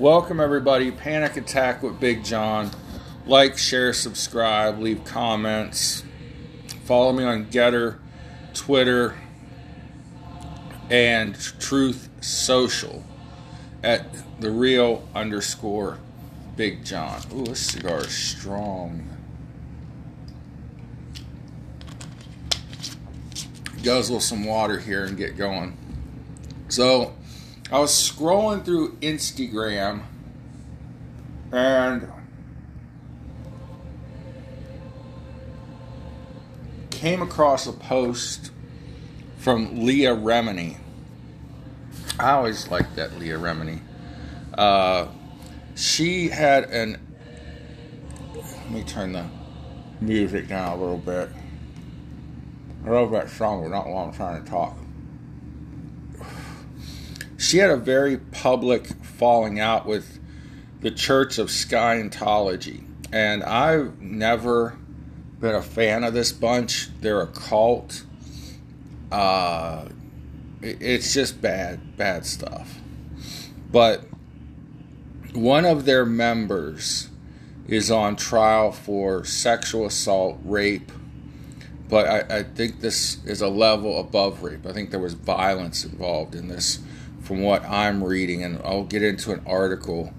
Welcome, everybody. Panic Attack with Big John. Like, share, subscribe, leave comments. Follow me on Gettr, Twitter, and Truth Social at the real underscore Big John. Ooh, this cigar is strong. Guzzle some water here and get going. So, I was scrolling through Instagram and came across a post from Leah Remini. I always liked that Leah Remini. Uh, she had an. Let me turn the music down a little bit. I love that song, but not while I'm trying to talk she had a very public falling out with the Church of Scientology. And I've never been a fan of this bunch. They're a cult. Uh, it's just bad, bad stuff. But one of their members is on trial for sexual assault, rape, but I, I, think this is a level above rape. I think there was violence involved in this from what I'm reading, and I'll get into an article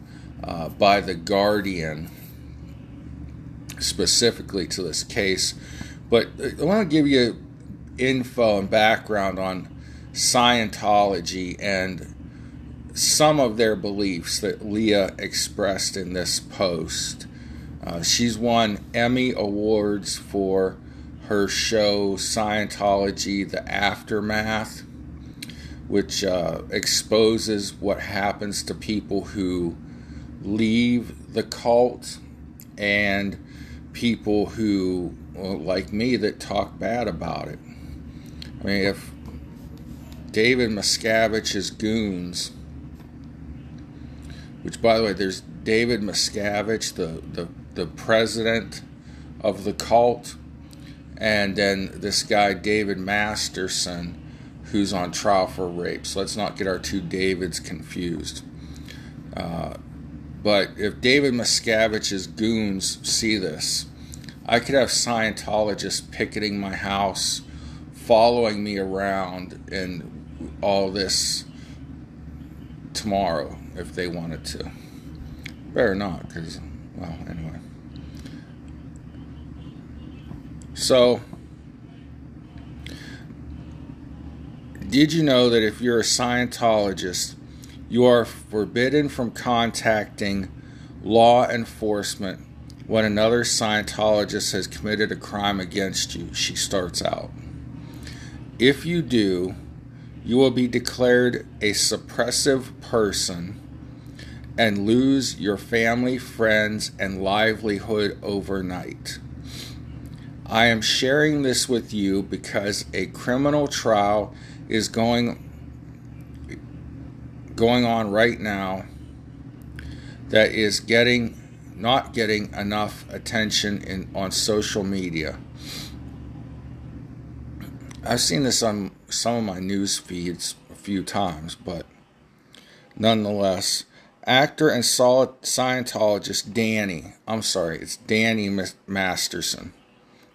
uh, by The Guardian specifically to this case. But I want to give you info and background on Scientology and some of their beliefs that Leah expressed in this post. Uh, she's won Emmy Awards for her show Scientology The Aftermath which uh, exposes what happens to people who leave the cult and people who, well, like me, that talk bad about it. I mean, if David Miscavige's goons, which, by the way, there's David Miscavige, the, the, the president of the cult, and then this guy, David Masterson who's on trial for rape. So let's not get our two Davids confused. Uh, but if David Miscavige's goons see this, I could have Scientologists picketing my house, following me around, and all this tomorrow if they wanted to. Better not, because, well, anyway. So, Did you know that if you're a Scientologist, you are forbidden from contacting law enforcement when another Scientologist has committed a crime against you? She starts out. If you do, you will be declared a suppressive person and lose your family, friends, and livelihood overnight. I am sharing this with you because a criminal trial is going going on right now that is getting not getting enough attention in on social media. I've seen this on some of my news feeds a few times, but nonetheless, actor and solid Scientologist Danny, I'm sorry, it's Danny Masterson.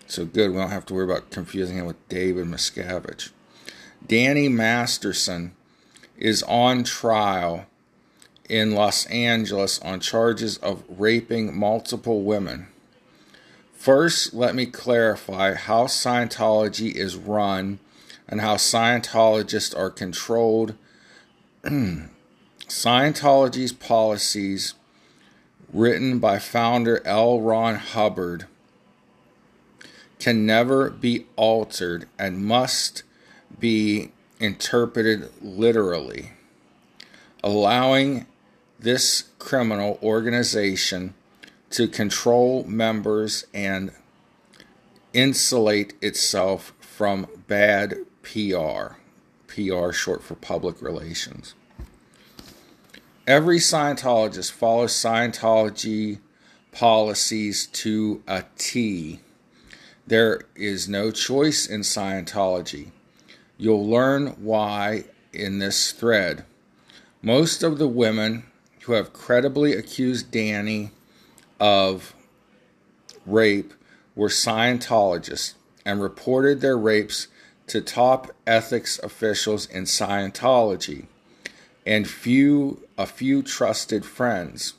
So good, we don't have to worry about confusing him with David Miscavige. Danny Masterson is on trial in Los Angeles on charges of raping multiple women. First, let me clarify how Scientology is run and how Scientologists are controlled. Scientology's policies, written by founder L. Ron Hubbard, can never be altered and must be interpreted literally, allowing this criminal organization to control members and insulate itself from bad PR. PR short for public relations. Every Scientologist follows Scientology policies to a T. There is no choice in Scientology. You'll learn why in this thread. Most of the women who have credibly accused Danny of rape were Scientologists and reported their rapes to top ethics officials in Scientology and few a few trusted friends.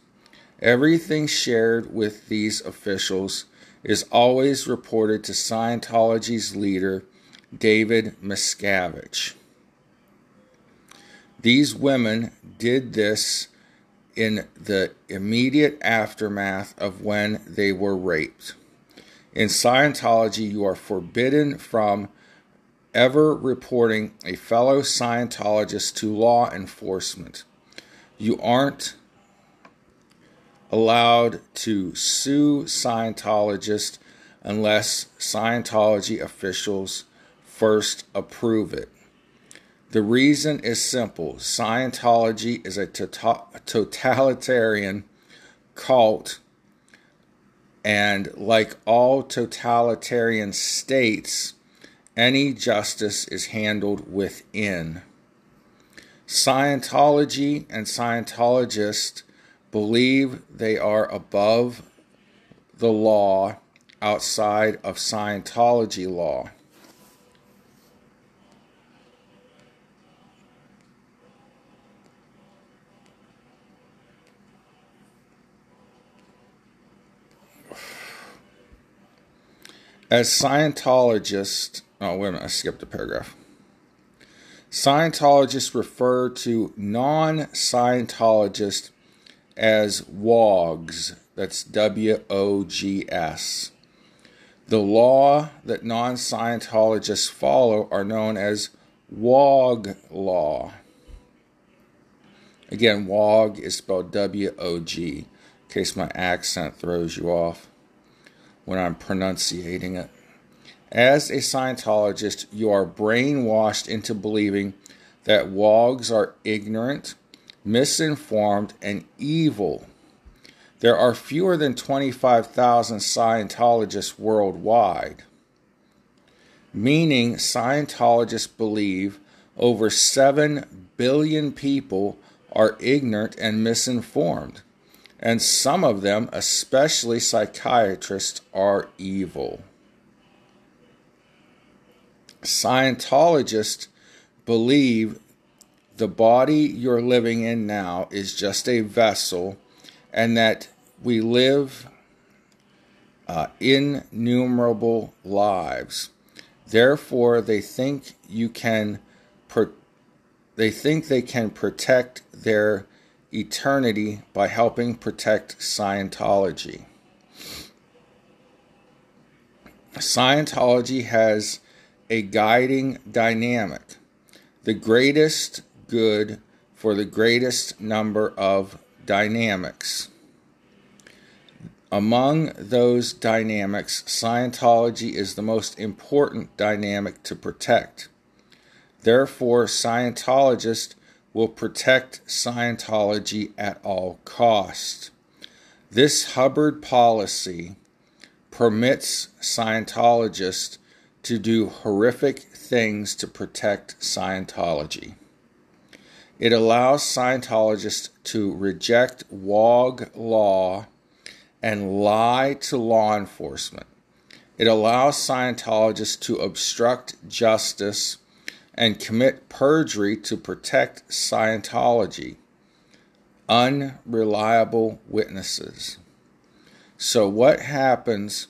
Everything shared with these officials is always reported to Scientology's leader, David Miscavige. These women did this in the immediate aftermath of when they were raped. In Scientology, you are forbidden from ever reporting a fellow Scientologist to law enforcement. You aren't allowed to sue Scientologists unless Scientology officials first approve it. The reason is simple Scientology is a tota-, totalitarian cult, and like all totalitarian states, any justice is handled within. Scientology and Scientologists believe they are above the law outside of Scientology law. As Scientologists, oh, wait a minute, I skipped a paragraph. Scientologists refer to non Scientologists as WOGs. That's W O G S. The law that non Scientologists follow are known as WOG law. Again, WOG is spelled W O G, in case my accent throws you off when I'm pronunciating it. As a Scientologist, you are brainwashed into believing that WOGs are ignorant, misinformed, and evil. There are fewer than 25,000 Scientologists worldwide, meaning Scientologists believe over 7 billion people are ignorant and misinformed and some of them, especially psychiatrists, are evil. Scientologists believe the body you're living in now is just a vessel and that we live uh, innumerable lives. Therefore, they think you can. Pro- they think they can protect their eternity by helping protect Scientology. Scientology has a guiding dynamic, the greatest good for the greatest number of dynamics. Among those dynamics, Scientology is the most important dynamic to protect. Therefore, Scientologists will protect Scientology at all costs. This Hubbard policy permits Scientologists to do horrific things to protect Scientology. It allows Scientologists to reject WOG law and lie to law enforcement. It allows Scientologists to obstruct justice and commit perjury to protect Scientology. Unreliable witnesses. So, what happens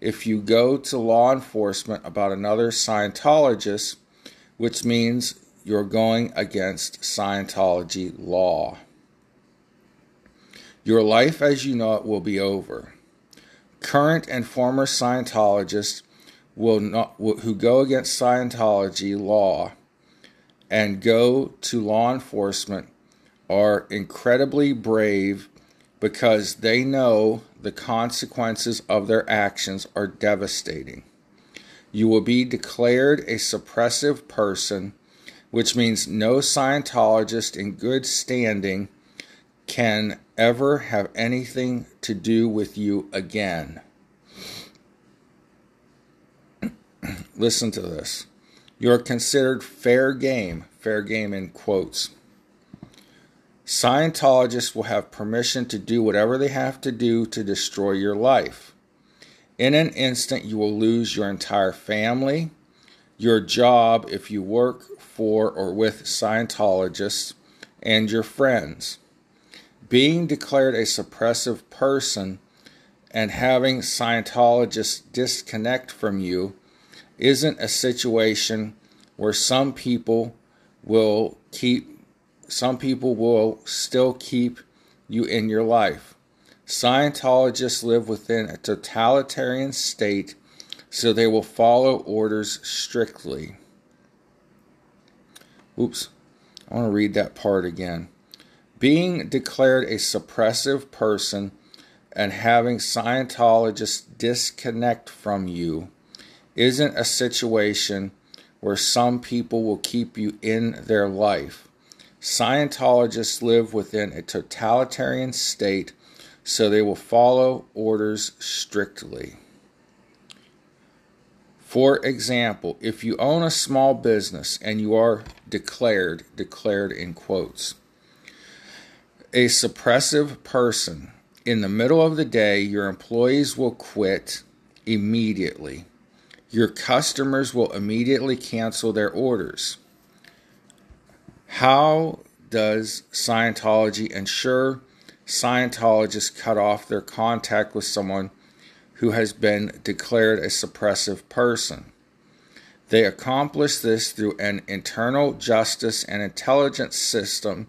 if you go to law enforcement about another Scientologist, which means you're going against Scientology law? Your life as you know it will be over. Current and former Scientologists will not who go against Scientology law and go to law enforcement are incredibly brave because they know the consequences of their actions are devastating. You will be declared a suppressive person, which means no Scientologist in good standing can ever have anything to do with you again. Listen to this. You are considered fair game, fair game in quotes. Scientologists will have permission to do whatever they have to do to destroy your life. In an instant, you will lose your entire family, your job if you work for or with Scientologists, and your friends. Being declared a suppressive person and having Scientologists disconnect from you isn't a situation where some people will keep some people will still keep you in your life. Scientologists live within a totalitarian state, so they will follow orders strictly. Oops, I want to read that part again. Being declared a suppressive person and having Scientologists disconnect from you isn't a situation where some people will keep you in their life. Scientologists live within a totalitarian state, so they will follow orders strictly. For example, if you own a small business and you are declared, declared in quotes, a suppressive person, in the middle of the day, your employees will quit immediately. Your customers will immediately cancel their orders. How does Scientology ensure Scientologists cut off their contact with someone who has been declared a suppressive person? They accomplish this through an internal justice and intelligence system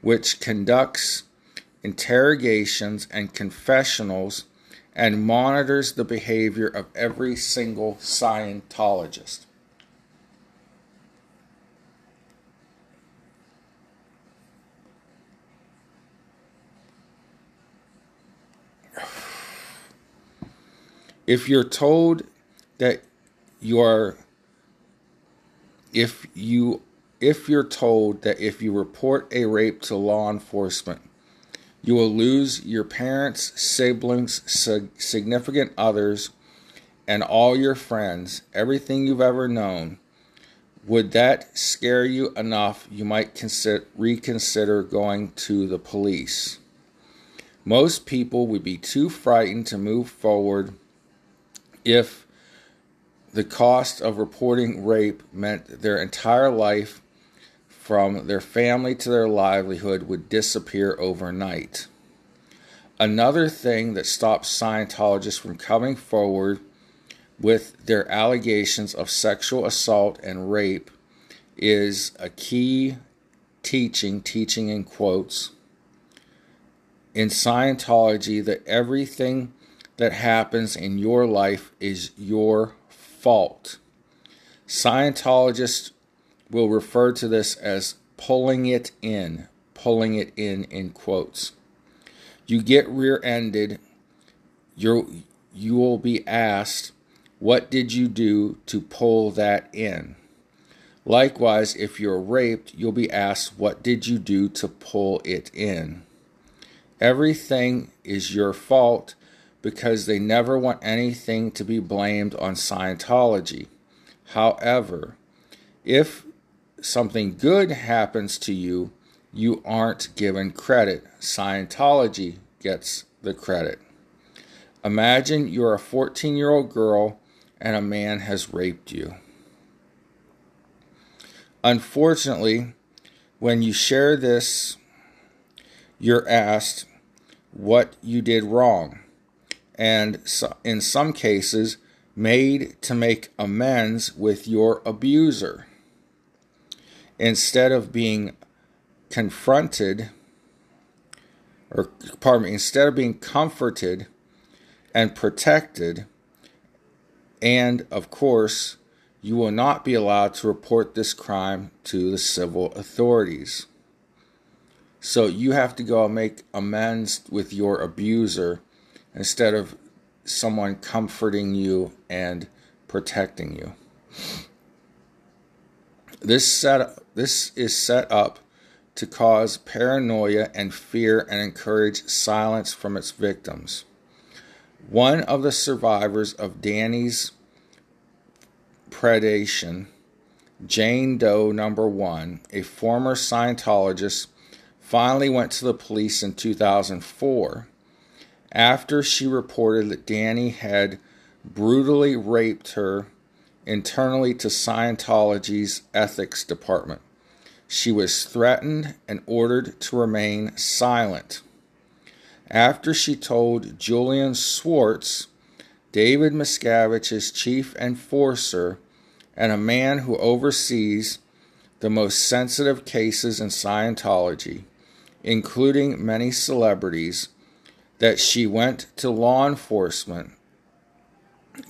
which conducts interrogations and confessionals and monitors the behavior of every single Scientologist. If you're told that you are if you if you're told that if you report a rape to law enforcement you will lose your parents, siblings, significant others, and all your friends, everything you've ever known. Would that scare you enough you might consider, reconsider going to the police? Most people would be too frightened to move forward if the cost of reporting rape meant their entire life from their family to their livelihood would disappear overnight. Another thing that stops Scientologists from coming forward with their allegations of sexual assault and rape is a key teaching, teaching in quotes, in Scientology that everything that happens in your life is your fault. Scientologists will refer to this as pulling it in, pulling it in in quotes. You get rear-ended, you you will be asked, what did you do to pull that in? Likewise, if you're raped, you'll be asked, what did you do to pull it in? Everything is your fault because they never want anything to be blamed on Scientology. However, if something good happens to you, you aren't given credit. Scientology gets the credit. Imagine you're a 14 year old girl and a man has raped you. Unfortunately, when you share this, you're asked what you did wrong, and in some cases, made to make amends with your abuser instead of being confronted, or pardon me, instead of being comforted and protected, and of course, you will not be allowed to report this crime to the civil authorities. So you have to go and make amends with your abuser instead of someone comforting you and protecting you. This set this is set up to cause paranoia and fear and encourage silence from its victims. One of the survivors of Danny's predation, Jane Doe number 1, a former Scientologist, finally went to the police in 2004 after she reported that Danny had brutally raped her internally to Scientology's ethics department. She was threatened and ordered to remain silent. After she told Julian Swartz, David Miscavige's chief enforcer and a man who oversees the most sensitive cases in Scientology, including many celebrities, that she went to law enforcement.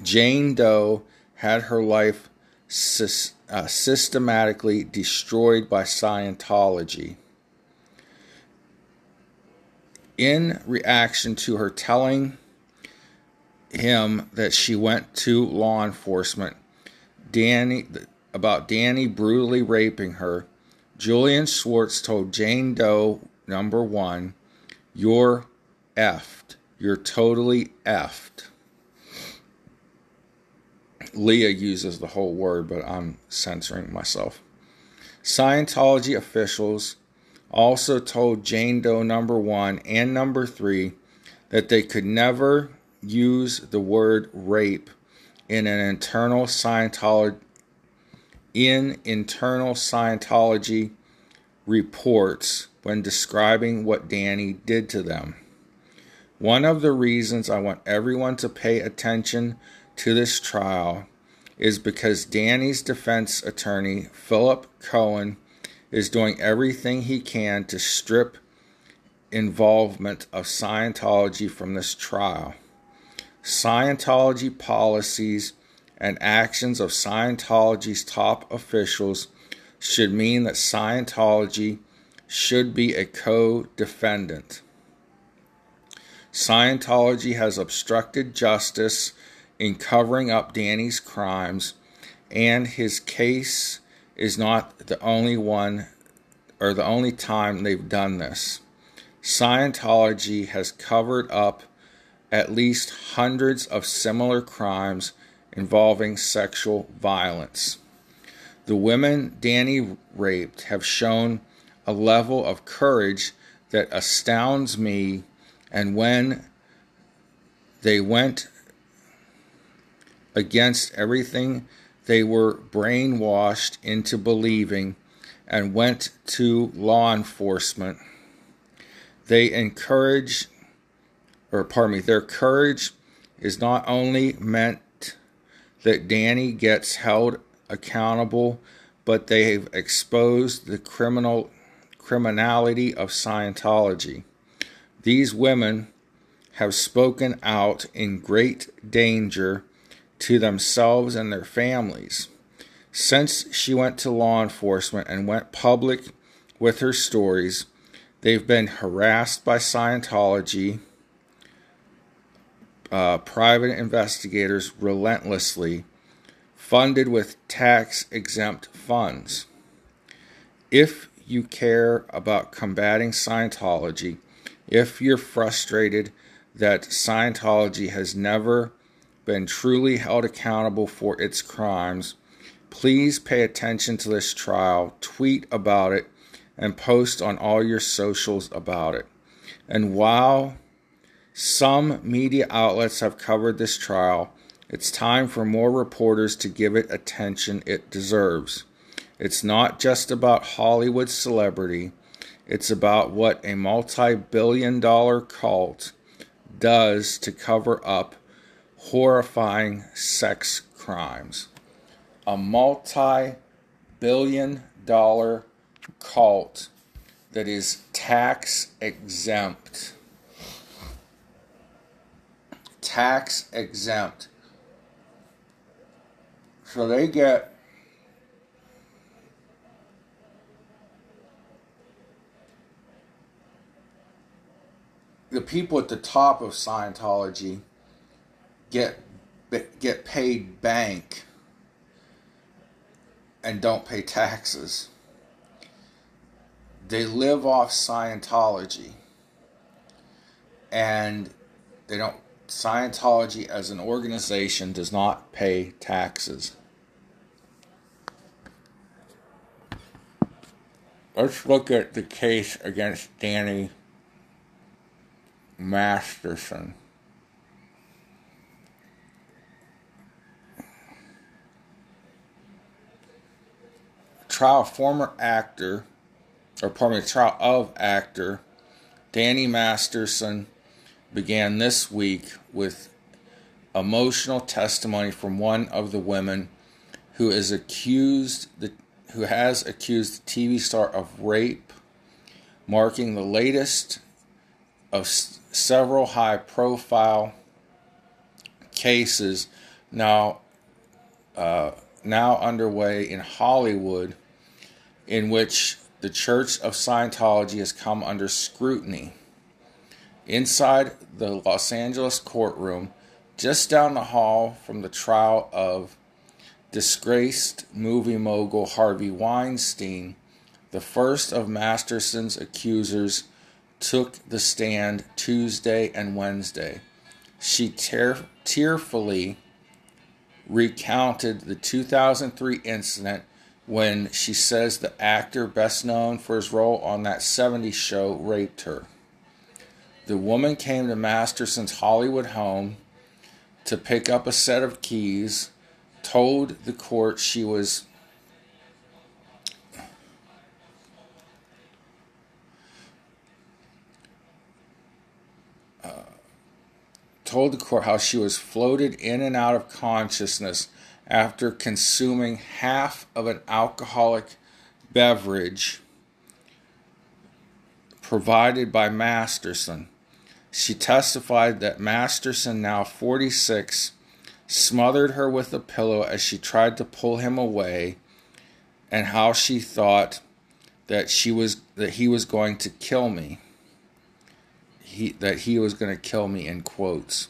Jane Doe had her life uh, systematically destroyed by Scientology. In reaction to her telling him that she went to law enforcement, Danny about Danny brutally raping her, Julian Swartz told Jane Doe number one, "You're effed. You're totally effed." Leah uses the whole word, but I'm censoring myself. Scientology officials also told Jane Doe number one and number three that they could never use the word rape in an internal Scientology in internal Scientology reports when describing what Danny did to them. One of the reasons I want everyone to pay attention to this trial is because Danny's defense attorney, Philip Cohen, is doing everything he can to strip involvement of Scientology from this trial. Scientology policies and actions of Scientology's top officials should mean that Scientology should be a co defendant. Scientology has obstructed justice in covering up Danny's crimes, and his case is not the only one or the only time they've done this. Scientology has covered up at least hundreds of similar crimes involving sexual violence. The women Danny raped have shown a level of courage that astounds me, and when they went against everything they were brainwashed into believing and went to law enforcement. They encourage, or pardon me, their courage is not only meant that Danny gets held accountable, but they've exposed the criminal criminality of Scientology. These women have spoken out in great danger to themselves and their families. Since she went to law enforcement and went public with her stories, they've been harassed by Scientology, uh, private investigators relentlessly, funded with tax exempt funds. If you care about combating Scientology, if you're frustrated that Scientology has never been truly held accountable for its crimes, please pay attention to this trial, tweet about it, and post on all your socials about it. And while some media outlets have covered this trial, it's time for more reporters to give it attention it deserves. It's not just about Hollywood celebrity, it's about what a multi billion dollar cult does to cover up horrifying sex crimes. A multi billion dollar cult that is tax exempt. Tax exempt. So they get the people at the top of Scientology get get paid bank and don't pay taxes. They live off Scientology. And they don't Scientology as an organization does not pay taxes. let's look at the case against Danny Masterson. Trial former actor, or pardon me, trial of actor Danny Masterson began this week with emotional testimony from one of the women who is accused the who has accused the TV star of rape, marking the latest of s- several high-profile cases now uh, now underway in Hollywood, in which the Church of Scientology has come under scrutiny. Inside the Los Angeles courtroom, just down the hall from the trial of disgraced movie mogul Harvey Weinstein, the first of Masterson's accusers took the stand Tuesday and Wednesday. She tear- tearfully recounted the 2003 incident when she says the actor best known for his role on that 70s show raped her. The woman came to Masterson's Hollywood home to pick up a set of keys told the court she was uh, told the court how she was floated in and out of consciousness after consuming half of an alcoholic beverage provided by Masterson. She testified that Masterson, now 46, smothered her with a pillow as she tried to pull him away and how she thought that she was that he was going to kill me he that he was going to kill me in quotes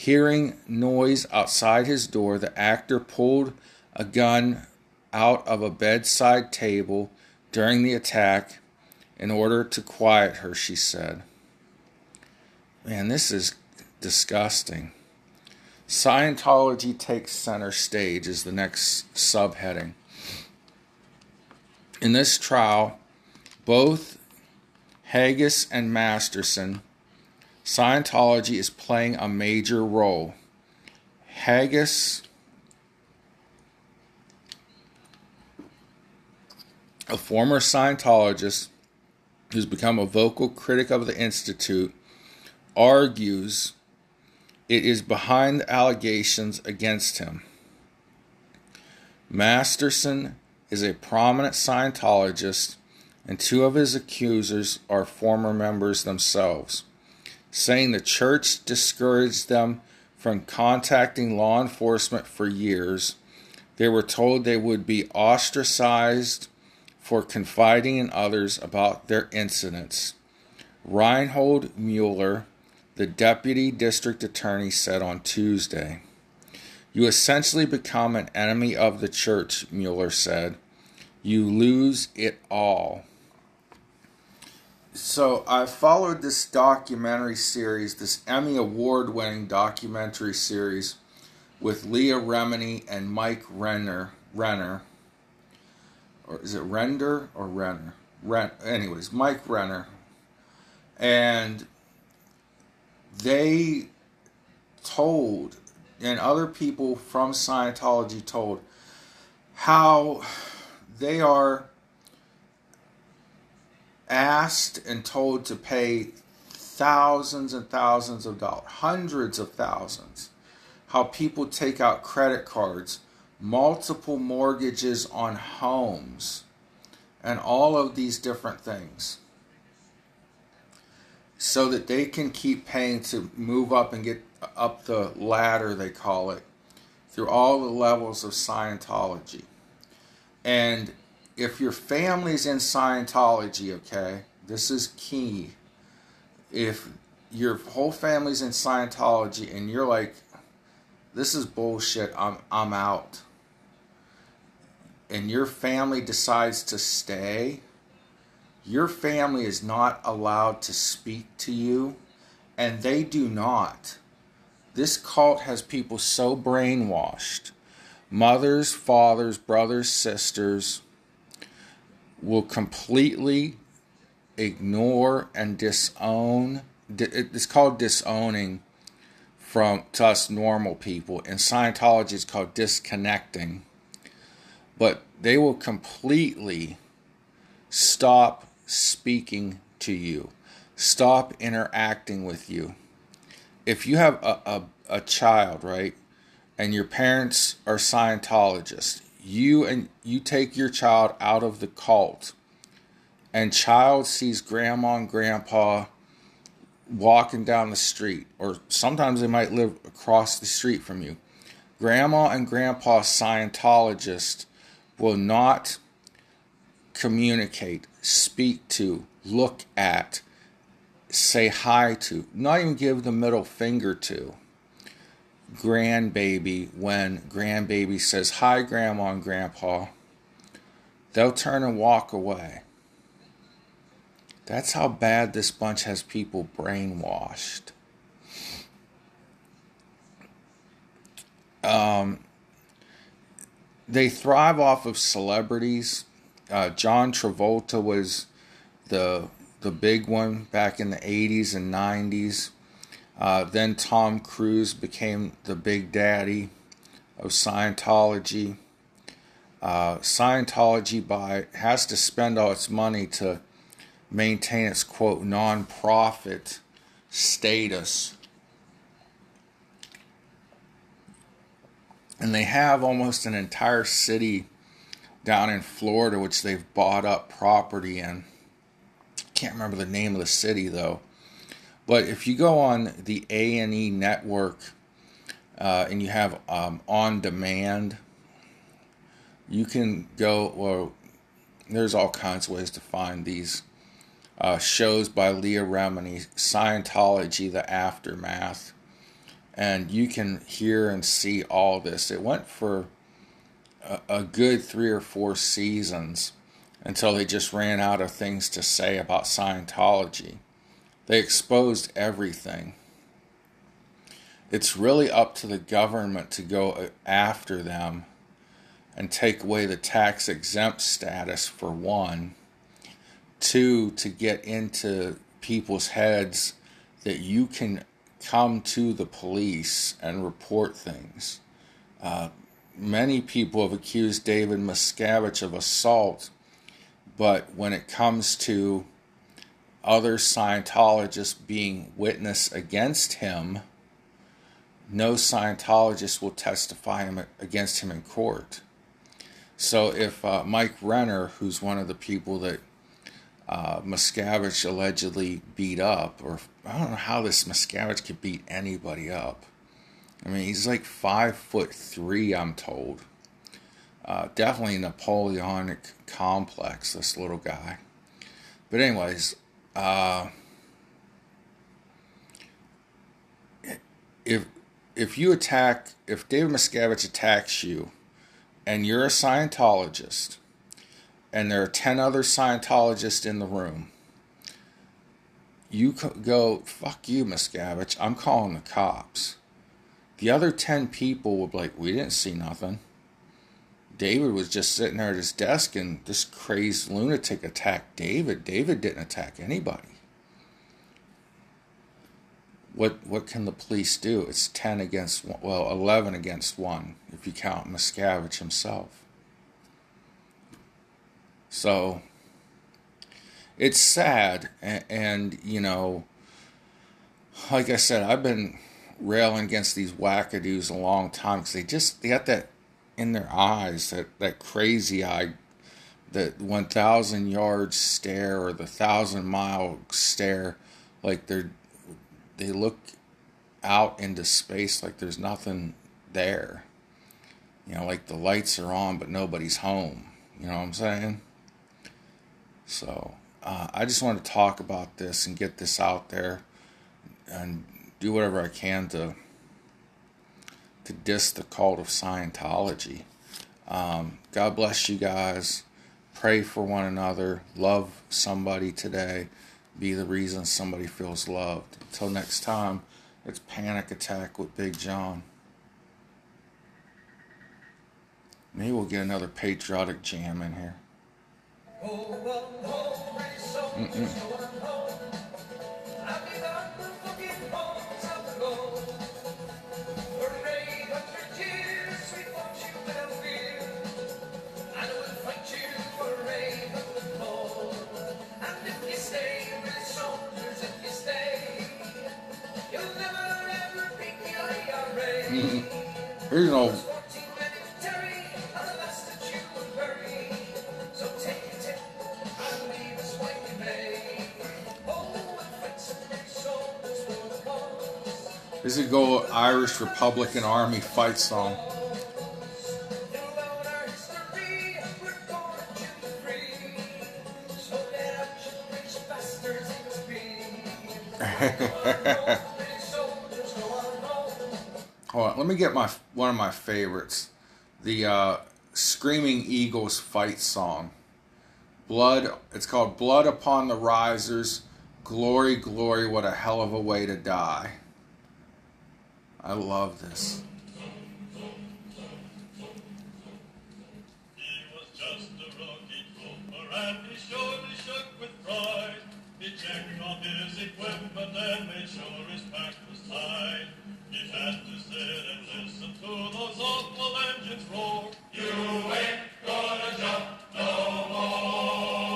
hearing noise outside his door the actor pulled a gun out of a bedside table during the attack in order to quiet her she said man this is disgusting Scientology takes center stage is the next subheading. In this trial, both Haggis and Masterson, Scientology is playing a major role. Haggis, a former Scientologist who's become a vocal critic of the Institute, argues it is behind the allegations against him. Masterson is a prominent Scientologist, and two of his accusers are former members themselves, saying the church discouraged them from contacting law enforcement for years. They were told they would be ostracized for confiding in others about their incidents. Reinhold Mueller, the deputy district attorney, said on Tuesday. You essentially become an enemy of the church, Mueller said. You lose it all. So I followed this documentary series, this Emmy Award winning documentary series with Leah Remini and Mike Renner. Renner. Or is it Render or Renner? Ren, anyways, Mike Renner. And they told, and other people from Scientology told, how they are asked and told to pay thousands and thousands of dollars, hundreds of thousands. How people take out credit cards, multiple mortgages on homes, and all of these different things so that they can keep paying to move up and get up the ladder, they call it, through all the levels of Scientology. And if your family's in Scientology, okay, this is key. If your whole family's in Scientology and you're like, this is bullshit, I'm, I'm out, and your family decides to stay, your family is not allowed to speak to you, and they do not. This cult has people so brainwashed mothers, fathers, brothers, sisters, will completely ignore and disown. It's called disowning from to us normal people. In Scientology, it's called disconnecting. But they will completely stop speaking to you, stop interacting with you. If you have a, a, a child, right, and your parents are Scientologists, you and you take your child out of the cult, and child sees grandma and grandpa walking down the street, or sometimes they might live across the street from you. Grandma and grandpa Scientologist will not communicate, speak to, look at, say hi to, not even give the middle finger to grandbaby when grandbaby says hi grandma and grandpa. They'll turn and walk away. That's how bad this bunch has people brainwashed. Um, they thrive off of celebrities. Uh, john travolta was the the big one back in the 80s and 90s uh, then Tom Cruise became the big daddy of Scientology. Uh, Scientology by has to spend all its money to maintain its quote non-profit status. And they have almost an entire city down in Florida, which they've bought up property in. Can't remember the name of the city though. But if you go on the A and E network uh, and you have um, on demand, you can go. Well, there's all kinds of ways to find these uh, shows by Leah Remini, Scientology: The Aftermath, and you can hear and see all this. It went for a, a good three or four seasons until they just ran out of things to say about Scientology. They exposed everything. It's really up to the government to go after them and take away the tax exempt status for one. Two, to get into people's heads that you can come to the police and report things. Uh, many people have accused David Miscavige of assault, but when it comes to other Scientologists being witness against him, no Scientologist will testify him against him in court. So if uh, Mike Renner, who's one of the people that uh, Miscavige allegedly beat up, or I don't know how this Miscavige could beat anybody up. I mean, he's like five foot three, I'm told. Uh, definitely Napoleonic complex, this little guy. But anyways, uh, if if you attack, if David Miscavige attacks you, and you're a Scientologist, and there are ten other Scientologists in the room, you go fuck you, Miscavige. I'm calling the cops. The other ten people will be like, we didn't see nothing. David was just sitting there at his desk and this crazed lunatic attacked David. David didn't attack anybody. What what can the police do? It's 10 against one, well, 11 against 1 if you count Miscavige himself. So it's sad and, and you know like I said, I've been railing against these wackadoos a long time because they just they got that in their eyes, that, that crazy eye, that 1,000 yard stare or the thousand mile stare, like they're, they look out into space like there's nothing there. You know, like the lights are on, but nobody's home. You know what I'm saying? So, uh, I just want to talk about this and get this out there and do whatever I can to to diss the cult of Scientology. Um, God bless you guys. Pray for one another. Love somebody today. Be the reason somebody feels loved. Until next time, it's Panic Attack with Big John. Maybe we'll get another patriotic jam in here. Mm-mm. you know, This would go Irish Republican Army fight song. me get my one of my favorites, the uh, Screaming Eagles fight song. Blood. It's called "Blood Upon the Risers." Glory, glory! What a hell of a way to die. I love this. his equipment and made sure his pack was tied. He had to sit and listen to those awful engines roar. You ain't gonna jump no more.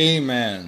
Amen.